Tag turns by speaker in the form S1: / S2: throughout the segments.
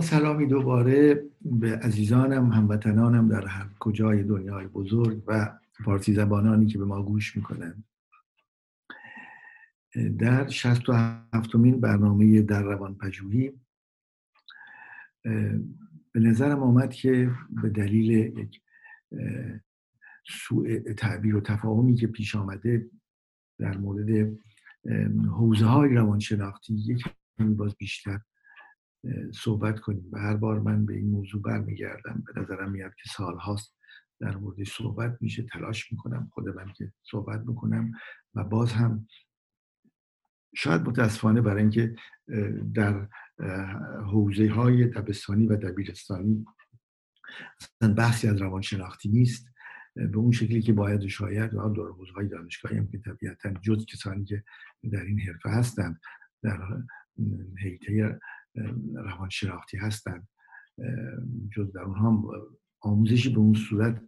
S1: سلامی دوباره به عزیزانم هموطنانم در هر کجای دنیای بزرگ و فارسی زبانانی که به ما گوش می‌کنند در 67 مین برنامه در روان پژوهی به نظرم آمد که به دلیل یک سوء تعبیر و تفاهمی که پیش آمده در مورد حوزه های روانشناختی یک باز بیشتر صحبت کنیم. و هر بار من به این موضوع برمیگردم به نظرم میاد که سال هاست در مورد صحبت میشه تلاش می‌کنم خود من که صحبت می‌کنم و باز هم شاید متاسفانه برای اینکه در حوزه های دبستانی و دبیرستانی بحثی از روانشناختی نیست به اون شکلی که باید و شاید و در حوزه دانشگاهی هم که طبیعتا جز کسانی که در این حرفه هستند در حیطه روانشناختی هستند جز در اونها آموزشی به اون صورت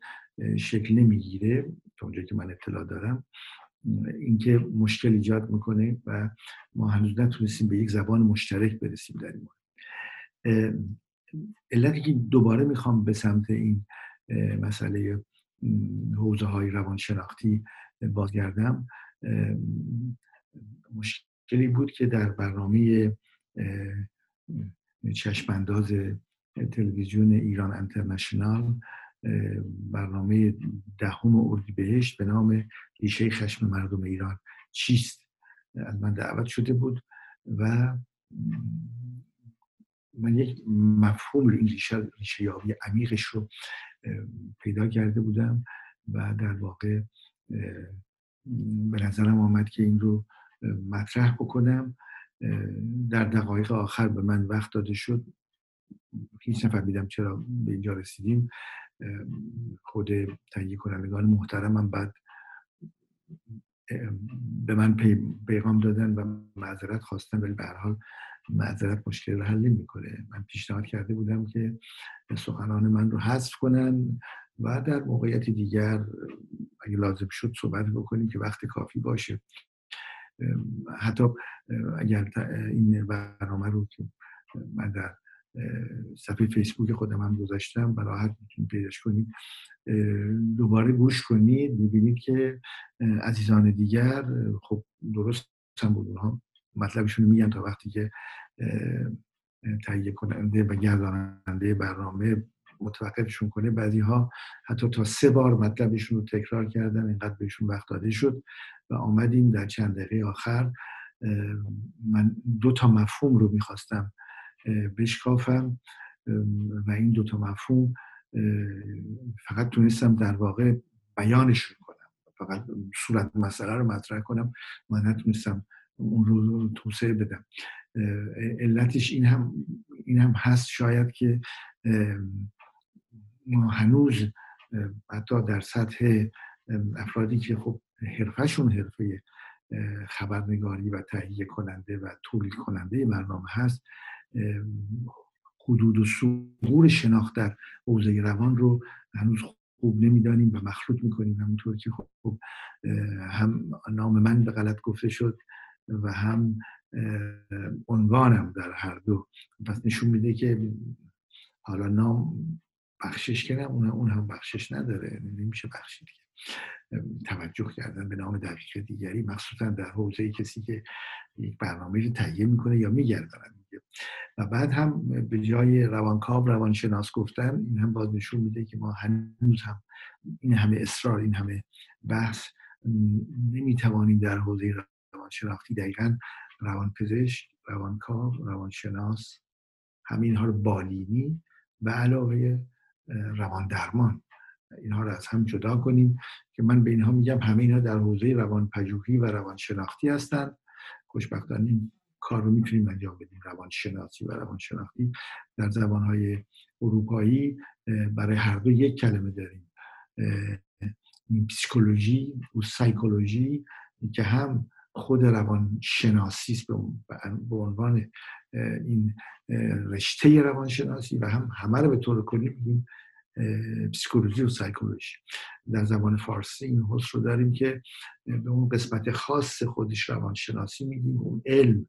S1: شکل نمی‌گیره. تا اونجایی که من اطلاع دارم اینکه مشکل ایجاد می‌کنه و ما هنوز نتونستیم به یک زبان مشترک برسیم در این مورد. علتی که دوباره می‌خوام به سمت این مسئله حوزه های روانشناختی بازگردم. مشکلی بود که در برنامه چشمانداز تلویزیون ایران انترنشنال برنامه دهم اردیبهشت به نام ریشه خشم مردم ایران چیست؟ از من دعوت شده بود و من یک مفهوم این ریشه, ریشه یابی عمیقش رو پیدا کرده بودم و در واقع به نظرم آمد که این رو مطرح بکنم. در دقایق آخر به من وقت داده شد. هیچ نفهمیدم چرا به اینجا رسیدیم. خود تهیه کنندگان محترمم بعد به من پیغام دادن و معذرت خواستن ولی به هر حال معذرت مشکل رو حل نمی‌کنه. من پیشنهاد کرده بودم که سخنان من رو حذف کنن و در موقعیت دیگر اگه لازم شد صحبت بکنیم که وقت کافی باشه. حتی اگر این برنامه رو که من در صفحه فیسبوک خودم هم گذاشتم و راحت می‌تونید پیداش کنید دوباره گوش کنید می‌بینید که عزیزان دیگر خب درست هم بود اونها. مطلبشون میگن تا وقتی که تهیه کننده و گرداننده برنامه متوقفشون کنه بعضی ها حتی تا سه بار مطلبشون رو تکرار کردن اینقدر بهشون وقت داده شد و آمدیم در چند دقیقه آخر. من دو تا مفهوم رو می‌خواستم بشکافم و این دو تا مفهوم فقط تونستم در واقع بیانش کنم. فقط صورت مسئله رو مطرح کنم و نتونستم اون رو توسعه بدم. علتش این هم این هم هست شاید که ما هنوز حتی در سطح افرادی که خب حرفشون حرفه خبرنگاری و تهیه کننده و تولید کننده برنامه هست حدود و سغور شناخت در حوزه روان رو هنوز خوب نمی‌دانیم و مخلوط می‌کنیم. همونطور که خب هم نام من به غلط گفته شد و هم عنوانم در هر دو. پس نشون میده که حالا نام بخشش کردم اون هم بخشش نداره. نمیشه بخشید توجه کردن به نام دقیق دیگری مخصوصا در حوزه کسی که یک برنامه رو تهیه می‌کنه یا میگرداند و بعد هم به جای روانکاو روانشناس گفتن این هم باز نشون میده که ما هنوز هم این همه اصرار این همه بحث نمی‌توانیم در حوزه روانشناختی دقیقا روانپزشک روانکاو روانشناس همین ها رو بالینی و علاوه روان درمان اینها رو از هم جدا کنیم که من به اینها میگم همه اینها در حوزه روان پژوهی و روان شناختی هستند. خوشبختانه این کار رو می‌تونیم انجام بدیم. روان شناسی و روان شناختی در زبانهای اروپایی برای هر دو یک کلمه داریم. پسیکولوژی و سایکولوژی که هم خود روان شناسی است به عنوان این رشته روانشناسی و هم همه رو به طور کلی میگیم پسیکولوژی و سایکولوژی. در زبان فارسی این حس رو داریم که به اون قسمت خاص خودش روانشناسی میگیم اون علم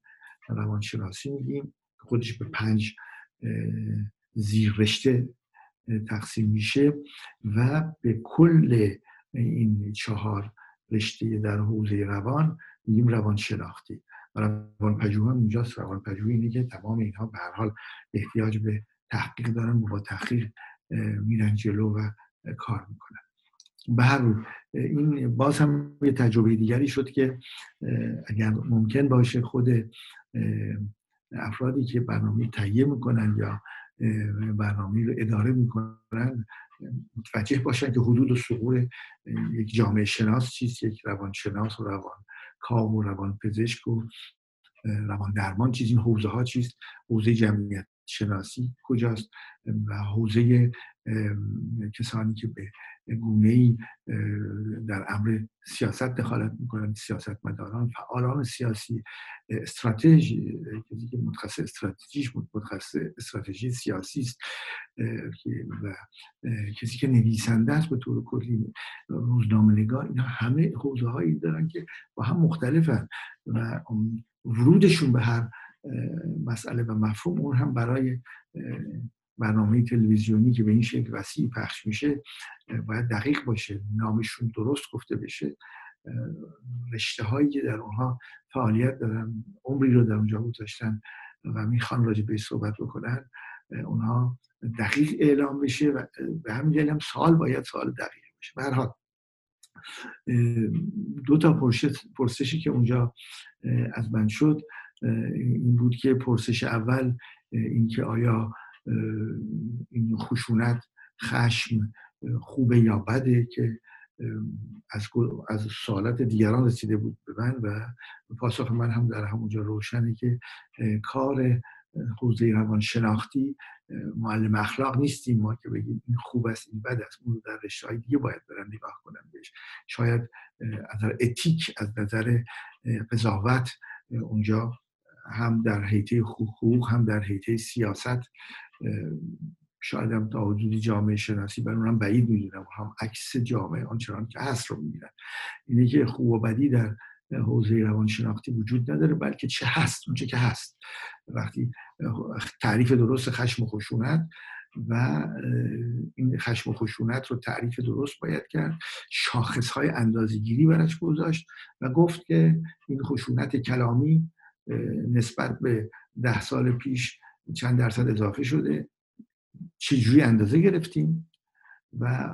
S1: روانشناسی میگیم خودش به پنج زیر رشته تقسیم میشه و به کل این چهار رشته در حوزه روان میگیم روان شناختی روان پژوهی اونجاست روان پژوهی اینه که تمام اینها به هر حال احتیاج به تحقیق دارن و با تحقیق میرن جلو و کار می‌کنن. به هر این باز هم یه تجربه دیگری شد که اگر ممکن باشه خود افرادی که برنامه تهیه می‌کنن یا برنامه رو اداره می‌کنن متوجه باشن که حدود و سقور یک جامعه شناس چیست یک روان شناس و روان کام و روان پزشک و روان درمان چیز این حوزه ها چیست؟ حوزه جمعیت. شناسی کجاست و حوزه کسانی که به گونه ای در امر سیاست دخالت می‌کنن سیاست مداران فعالان سیاسی استراتژی کسی که متخصص استراتژیش متخصص استراتژی سیاسی است و کسی که نویسنده است به طور کلی روزنامه نگار اینا همه حوزه هایی دارن که با هم مختلفن و ورودشون به هر مسئله و مفهوم اون هم برای برنامه تلویزیونی که به این شکل وسیع پخش میشه باید دقیق باشه نامشون درست گفته بشه. رشته هایی که در اونها فعالیت دارن عمری رو در اونجا گذاشتن و می‌خوان راجع به صحبت بکنن اونها دقیق اعلام بشه و به همین هم سال باید سال دقیق بشه به حال دو تا پرسشی که اونجا از من شد این بود که پرسش اول اینکه آیا این خشونت خشم خوبه یا بده که از, از سوالات دیگران رسیده بود به من و پاسخ من هم در همونجا روشنه که کار حوزه روان شناختی معلم اخلاق نیستیم ما که بگیم این خوب است این بد است. اون در رشته دیگه باید برن نگاه کنن بهش. شاید از نظر اتیک از نظر قضاوت اونجا هم در حیطه حقوق هم در حیطه سیاست شاید هم تا حدودی جامعه شناسی برای اونم بعید می‌دونم. هم عکس جامعه آنچنان که هست رو می‌بینن اینه که خوب و بدی در حوزه روانشناختی وجود نداره بلکه چه هست اونچه که هست. وقتی تعریف درست خشم و خشونت و این خشم و خشونت رو تعریف درست باید کرد. شاخص های اندازگیری برش گذاشت و گفت که این خشونت کلامی نسبت به ده سال پیش چند درصد اضافه شده. چجوری اندازه گرفتیم و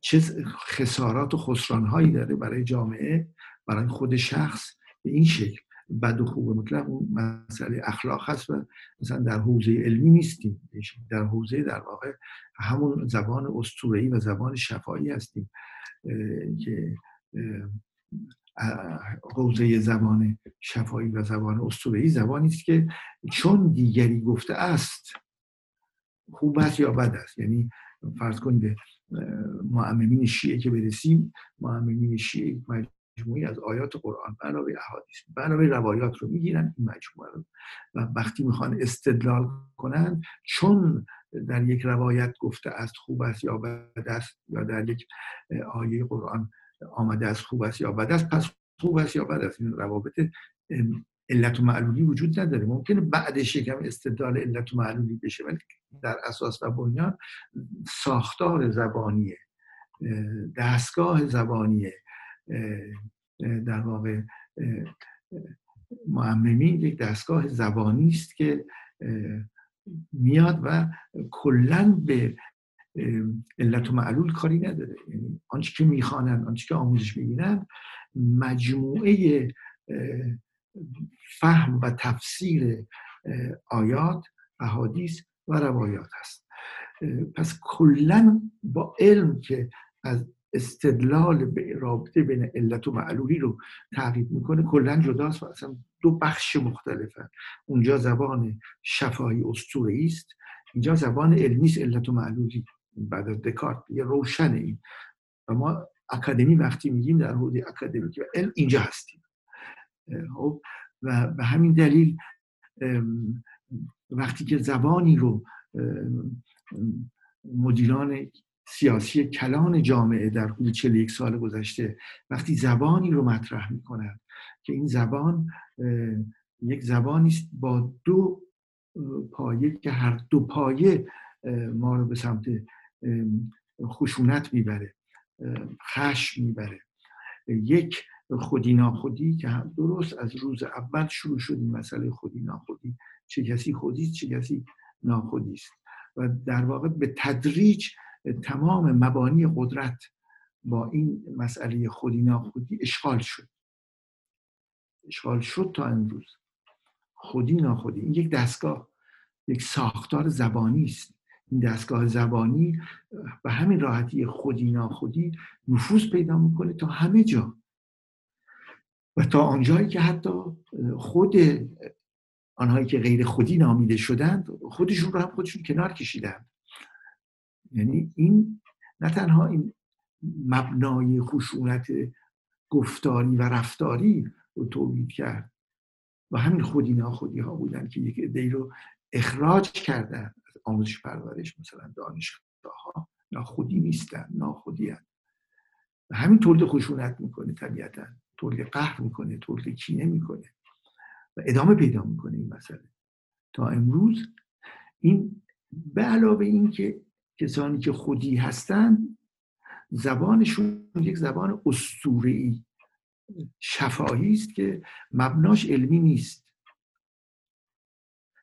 S1: چه خسارات و خسرانهایی داره برای جامعه برای خود شخص به این شکل. بد و خوب مطلق اون مسئله اخلاق هست و مثلا در حوزه علمی نیستیم. در حوزه در واقع همون زبان استورهی و زبان شفایی هستیم که حوزه زبان شفایی و زبان اسطوره‌ای زبانی است که چون دیگری گفته است خوب است یا بد است؟ یعنی فرض کنید به معممین شیعه که برسیم معممین شیعه مجموعی از آیات قرآن علاوه احادیث علاوه روایات رو می‌گیرن این مجموعه رو. و وقتی می‌خوان استدلال کنن چون در یک روایت گفته است خوب است یا بد است یا در یک آیه قرآن آمده از خوب است یا بد است. پس خوب است یا بد است این روابط علت و معلولی وجود نداره. ممکنه بعدش یکم استدلال علت و معلولی بشه ولی در اساس و بنیان ساختار زبانیه دستگاه زبانیه. در واقع معممین یک دستگاه زبانی است که میاد و کلا به علت و معلول کاری نداره. یعنی آنچه که می‌خوانند آنچه که آموزش می‌بینند مجموعه فهم و تفسیر آیات احادیث و روایات هست. پس کلا با علم که از استدلال به رابطه بین علت و معلولی رو تعریف می‌کنه کلا جداست و اصلا دو بخش مختلفن. اونجا زبان شفاهی اسطوره‌ای است اینجا زبان علمی است علت و معلولی. بعد از دکارت. یه روشن این. و ما اکادمی وقتی میگیم در حوزه اکادمیک و علم اینجا هستیم. خب؟ و به همین دلیل وقتی که زبانی رو مدیران سیاسی کلان جامعه در حدود 41 سال گذشته وقتی زبانی رو مطرح می‌کنند که این زبان یک زبانی است با دو پایه که هر دو پایه ما رو به سمت خشونت می‌بره خشم می‌بره. یک خودی ناخودی که هم درست از روز اول شروع شد این مسئله خودی ناخودی چه کسی خودی چه کسی ناخودی است. و در واقع به تدریج تمام مبانی قدرت با این مسئله خودی ناخودی اشغال شد. اشغال شد تا امروز. خودی ناخودی. این یک دستگاه یک ساختار زبانی است. این دستگاه زبانی به همین راحتی خودی ناخودی نفوذ پیدا می‌کنه تا همه جا. و تا آنجایی که حتی خود آنهایی که غیر خودی نامیده شدند خودشون رو هم خودشون کنار کشیدند. یعنی این نه تنها این مبنای خشونت گفتاری و رفتاری رو تولید کرد و همین خودی ناخودی ها بودن که یک عده رو اخراج کردن آموزش پرورش مثلا دانشگاه ها ناخودی نیستن ناخودی هن. و همین تولید خشونت می‌کنه طبیعتا. تولید قهر می‌کنه تولید کینه می‌کنه و ادامه پیدا می‌کنه این مسئله. تا امروز این به علاوه این که کسانی که خودی هستن زبانشون یک زبان اسطوره‌ای. شفاهی است که مبناش علمی نیست.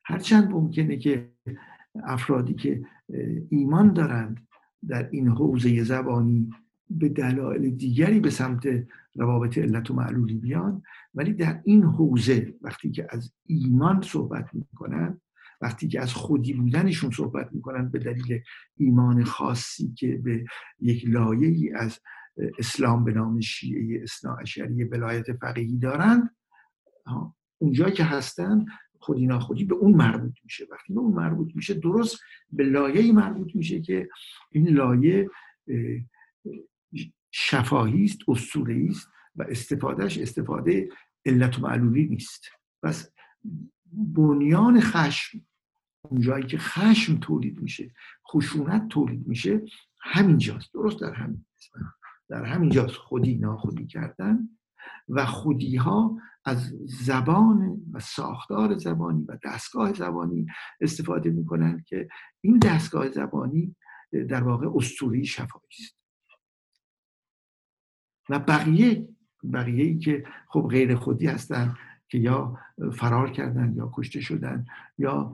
S1: هرچند ممکنه که افرادی که ایمان دارند در این حوزه زبانی به دلایل دیگری به سمت روابط علت و معلولی بیان. ولی در این حوزه وقتی که از ایمان صحبت می‌کنن وقتی که از خودی بودنشون صحبت می‌کنن به دلیل ایمان خاصی که به یک لایه ای از اسلام به نام شیعه اصناعشری بلایت فقیهی دارند اونجایی که هستن خودی ناخودی به اون مربوط میشه. وقتی به اون مربوط میشه درست به لایه مربوط میشه که این لایه شفاهی است اسطوره است و استفادهش استفاده علت و معلولی نیست. پس بنیان خشم اونجایی که خشم تولید میشه خشونت تولید میشه همینجاست. درست در همین در همینجاست. خودی ناخودی کردن. و خودی ها از زبان و ساختار زبانی و دستگاه زبانی استفاده می‌کنن که این دستگاه زبانی در واقع اسطوری شفایی است. و بقیه بقیه ای که خب غیر خودی هستن که یا فرار کردن یا کشته شدن یا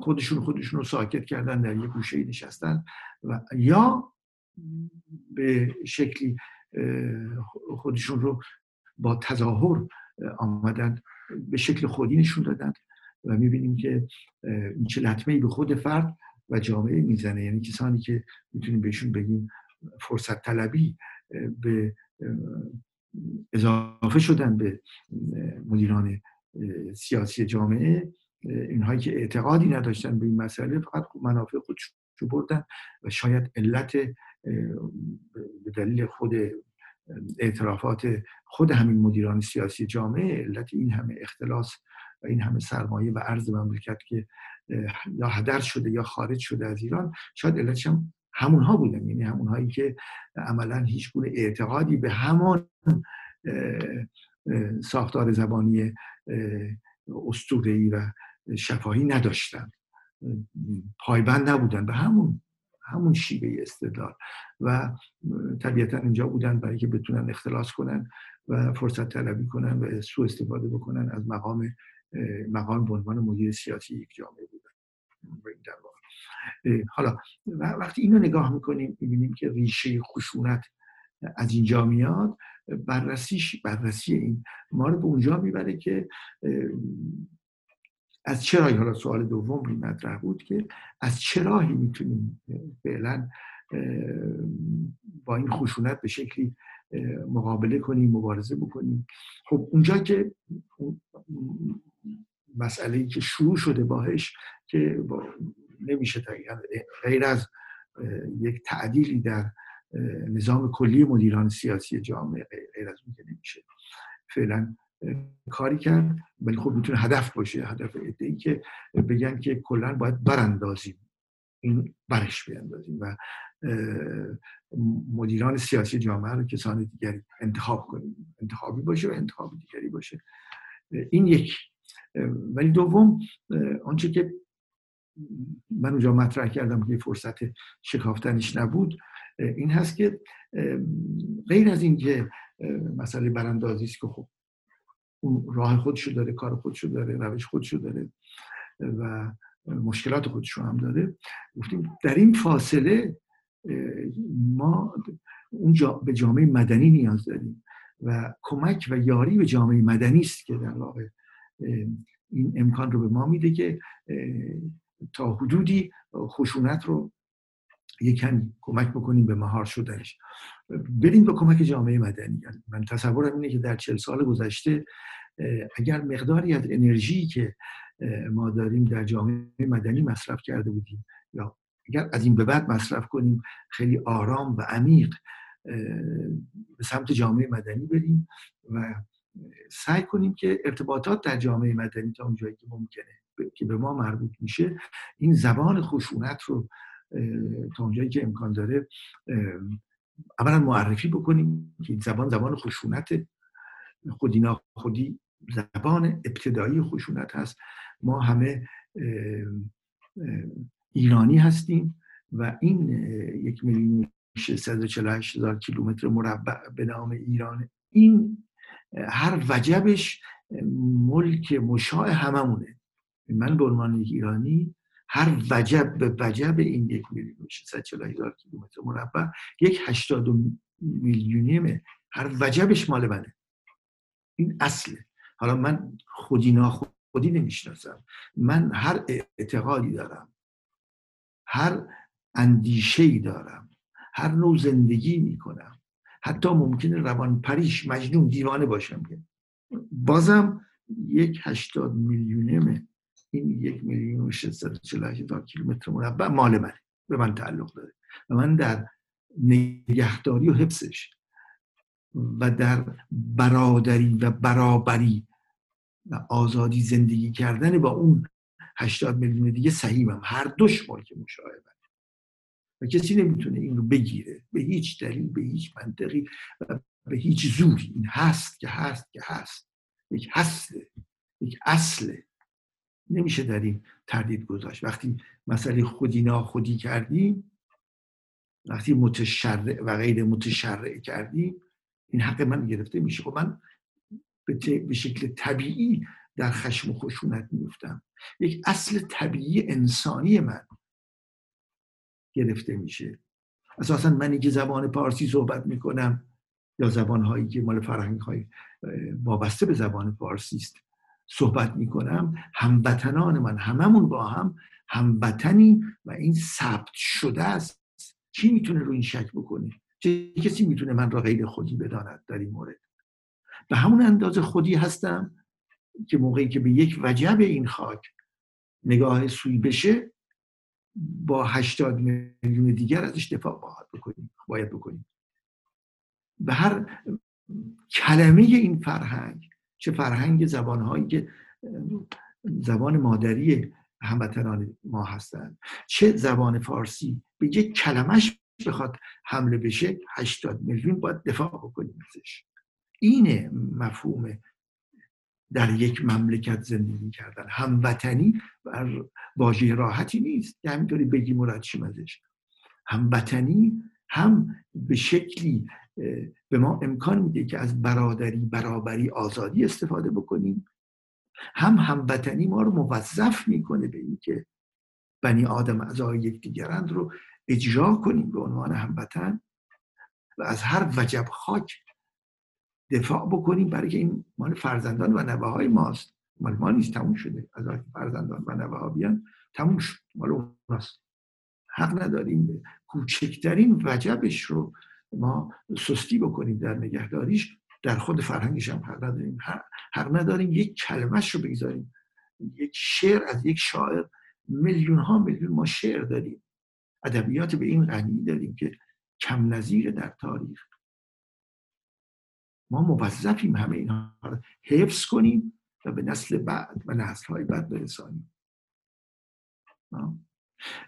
S1: خودشون خودشون رو ساکت کردن در یک گوشه نشستن و یا به شکلی خودشون رو با تظاهر آمدن به شکل خودی نشون دادن و می‌بینیم که این چه لطمه به خود فرد و جامعه می‌زنه. یعنی کسانی که می‌تونیم بهشون بگیم فرصت طلبی به اضافه شدن به مدیران سیاسی جامعه اینهایی که اعتقادی نداشتن به این مسئله فقط منافع خودشون بردن و شاید علت به دلیل خود اعترافات خود همین مدیران سیاسی جامعه علت این همه اختلاس و این همه سرمایه و عرض مملکت که یا هدر شده یا خارج شده از ایران شاید علتش هم همونها بودن. یعنی همونهایی که عملا هیچ گونه اعتقادی به همان ساختار زبانی استورهی و شفاهی نداشتن. پایبند نبودن. به همون همون شیوه استدلال. و طبیعتا اینجا بودن برای که بتونن اختلاس کنن و فرصت طلبی کنن و سو استفاده بکنن از مقام مقام به عنوان مدیر سیاسی یک جامعه بودن. حالا وقتی اینو نگاه می‌کنیم می‌بینیم که ریشه خشونت از اینجا میاد. بررسیش بررسی این ما رو به اونجا می‌بره که از چرا حالا سوال دوم این مطرح بود که از چراهی می‌تونیم فعلا با این خشونت به شکلی مقابله کنیم مبارزه بکنیم؟ خب اونجا که مسئله که شروع شده باهش که نمیشه غیر از یک تعدیلی در نظام کلی مدیران سیاسی جامعه غیر از اون که نمیشه فعلا کاری کرد ولی خب می‌تونه هدف باشه. هدف ای که بگن که کلا باید براندازیم. این برش بیندازیم و مدیران سیاسی جامعه رو کسان دیگری انتخاب کنیم. انتخابی باشه و انتخاب دیگری باشه. این یک. ولی دوم آنچه که من اونجا مطرح کردم که فرصت شکافتنش نبود این هست که غیر از اینکه مسئله براندازی است که خب راه خودشو داره کار خودشو داره روش خودشو داره و مشکلات خودش رو هم داره. گفتیم در این فاصله ما اون به جامعه مدنی نیاز داریم و کمک و یاری به جامعه مدنی است که در واقع این امکان رو به ما میده که تا حدودی خشونت رو یکن کمک بکنیم به مهار شدنش. بریم به کمک جامعه مدنی. من تصورم اینه که در چل سال گذشته اگر مقداری از انرژی که ما داریم در جامعه مدنی مصرف کرده بودیم یا اگر از این به بعد مصرف کنیم خیلی آرام و عمیق به سمت جامعه مدنی بریم و سعی کنیم که ارتباطات در جامعه مدنی تا اونجایی که ممکنه که به ما مربوط میشه این زبان خشونت رو تا اونجایی که امکان داره اولا معرفی بکنیم که زبان زبان خشونت خودی خودی زبان ابتدایی خشونت هست. ما همه ایرانی هستیم و این یک میلیون هزار کیلومتر مربع به نام ایران. این هر وجبش ملک مشاع هممونه. من به عنوان ایرانی هر وجب به وجب این یک میلیون هزار کیلومتر مربع یک هشتاد میلیونیمه هر وجبش مال منه. این اصله. حالا من خودی ناخودی نمی‌شناسم. من هر اعتقادی دارم. هر اندیشه ای دارم. هر نوع زندگی می‌کنم. حتی ممکنه روان پریش مجنون دیوانه باشم که. بازم یک هشتاد میلیونمه این یک میلیون و هزار کیلومتر مربع مال منه. به من تعلق داره. و من در نگهداری و حفظش و در برادری و برابری و آزادی زندگی کردن با اون هشتاد میلیون دیگه صحیحم. هر دوش ملک مشاهده و کسی نمی‌تونه این رو بگیره. به هیچ دلیل به هیچ منطقی و به هیچ زوری. این هست که هست که هست. یک هسته یک اصله نمیشه در این تردید گذاشت. وقتی مسئله خودی ناخودی کردیم وقتی متشرع و غیر متشرع کردیم این حق من گرفته میشه. خب من به شکل طبیعی در خشم و خشونت میفتم. یک اصل طبیعی انسانی من گرفته میشه. اساسا منی که زبان پارسی صحبت می‌کنم یا زبان هایی که مال فرهنگ های وابسته به زبان پارسی است. صحبت می‌کنم. هموطنان من هممون با هم هموطنی و این ثبت شده است. کی می‌تونه رو این شک بکنه؟ چه کسی می‌تونه من را غیر خودی بداند در این مورد؟ به همون اندازه خودی هستم که موقعی که به یک وجب این خاک نگاه سوی بشه با 80 میلیون دیگر ازش دفاع باید بکنیم باید بکنیم. به هر کلمه این فرهنگ چه فرهنگ زبانهایی که زبان مادری هموطنان ما هستند. چه زبان فارسی به یک کلمش بخواد حمله بشه 80 میلیون باید دفاع بکنیم ازش. اینه مفهوم در یک مملکت زندگی کردن. هموطنی واژه راحتی نیست که همینطوری بگیم و ازش. هموطنی هم به شکلی به ما امکان میده که از برادری برابری آزادی استفاده بکنیم. هم هموطنی ما رو موظف می‌کنه به اینکه بنی آدم اعضای یکدیگرند رو اجرا کنیم به عنوان هموطن و از هر وجب خاک دفاع بکنیم برای که این مال فرزندان و نوه های ماست. مال ما نیست تموم شده. از فرزندان و نوه ها بیان تموم شد. مال اوناست. حق نداریم. کوچکترین وجبش رو ما سستی بکنیم در نگهداریش در خود فرهنگش هم حق نداریم. حق نداریم یک کلمش رو بگذاریم. یک شعر از یک شاعر میلیون ها میلیون ما شعر داریم. ادبیات به این غنی داریم که کم نظیر در تاریخ. ما موظفیم همه اینها رو حفظ کنیم و به نسل بعد و نسل های بعد برسانیم.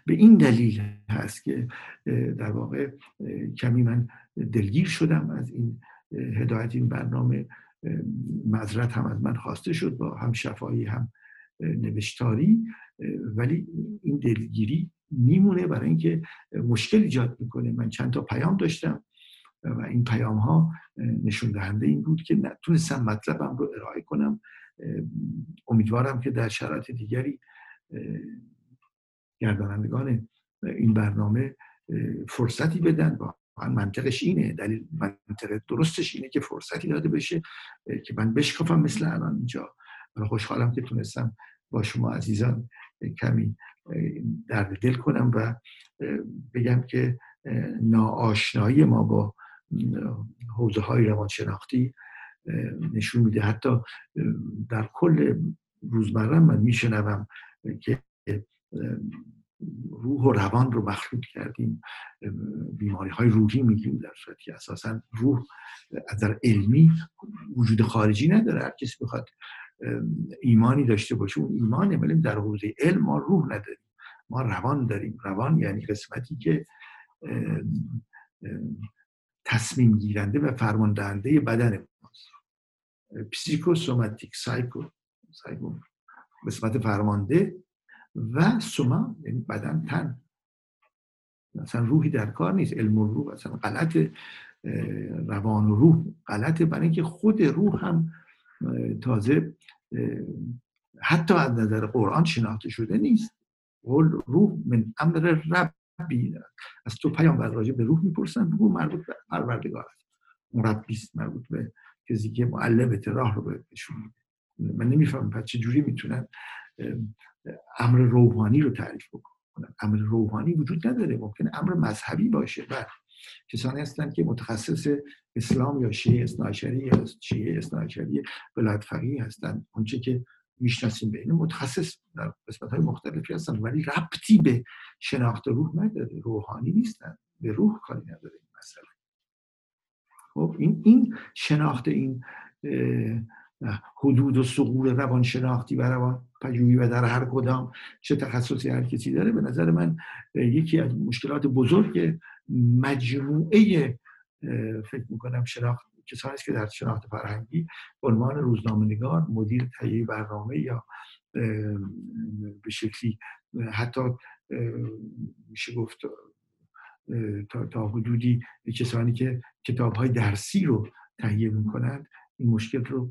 S1: به این دلیل هست که در واقع کمی من دلگیر شدم از این هدایت این برنامه مذرت هم از من خواسته شد با هم شفایی هم نوشتاری ولی این دلگیری میمونه برای اینکه مشکل ایجاد می‌کنه. من چند تا پیام داشتم و این پیام ها نشون دهنده این بود که نتونستم مطلبم رو ارائه کنم. امیدوارم که در شرایط دیگری گردانندگان این برنامه فرصتی بدن. با منطقش اینه. دلیل منطقه درستش اینه که فرصتی داده بشه که من بشکافم مثل الان اینجا. خوشحالم که تونستم با شما عزیزان کمی درد دل کنم و بگم که ناآشنایی ما با حوزه های روانشناختی نشون میده. حتی در کل روزمره من میشنوم که روح و روان رو مخلوط کردیم. بیماری های روحی میگیم در صورتی. که اساسا روح در علمی وجود خارجی نداره. هر کسی بخواد ایمانی داشته باشه اون ایمانه ولی در حوزه علم ما روح نداریم. ما روان داریم. روان یعنی قسمتی که تصمیم گیرنده و فرمان دهنده بدن ماست. پسیکوسوماتیک سایکو سایکو قسمت فرمانده و سوما یعنی بدن تن. مثلا روحی در کار نیست. علم و روح اصلا غلط روان و روح. غلطه برای اینکه خود روح هم تازه حتی از نظر قرآن شناخته شده نیست. روح من امر ربی. از تو پیامبر راجع به روح می‌پرسن. روح مربوط به پروردگار است. اون ربی مربوط به کسی که معلمت راه رو بهشون من نمی‌فهمم پس چجوری می‌تونن امر روحانی رو تعریف بکنن امر روحانی وجود نداره. ممکن امر مذهبی باشه. و کسانی هستند که متخصص اسلام یا شیعه اسنایشری یا شیعه اسنایشری ولایت فقیه هستند. اونچه که می‌شناسیم به متخصص در قسمت های مختلفی هستن ولی ربطی به شناخت روح نداره. روحانی نیستن. به روح کاری نداره این مسئله. خب این این شناخت این حدود و سقور روان شناختی و روان پژوهی و در هر کدام چه تخصصی هر کسی داره به نظر من یکی از مشکلات بزرگ مجموعه فکر می‌کنم شناخت کسانی که در شناخت فرهنگی عنوان روزنامه نگار مدیر تهیه برنامه یا به شکلی حتی میشه گفت تا, تا حدودی کسانی که کتاب های درسی رو تهیه می‌کنند این مشکل رو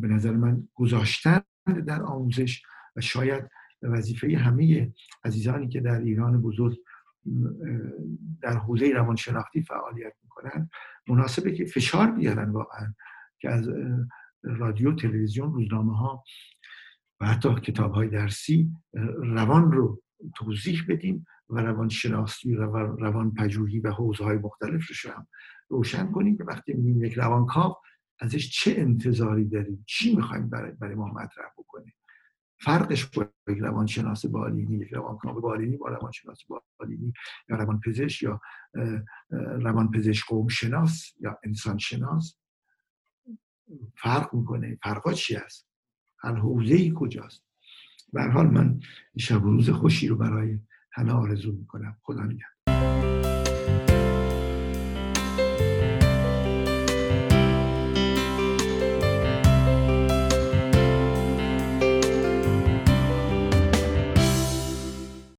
S1: به نظر من گذاشتن در آموزش و شاید وظیفه همه عزیزانی که در ایران بزرگ در حوزه روانشناختی فعالیت می‌کنن مناسبه که فشار بیارن واقعا که از رادیو تلویزیون روزنامه ها و حتی کتاب های درسی روان رو توضیح بدیم و روان شناسی و روان پژوهی و حوزه های مختلف رو هم روشن کنیم که وقتی میگیم یک روانکاو ازش چه انتظاری داریم؟ چی می‌خوایم برای, برای ما مطرح بکنیم؟ فرقش با یک روانشناس بالینی یک روانکاو بالینی با روانشناس بالینی یا روانپزشک یا روانپزشک قوم شناس یا انسان شناس فرق می‌کنه. فرقا چی است هر حوزه ای کجاست؟ به حال من شب و روز خوشی رو برای همه آرزو می‌کنم. خدا نگهدار.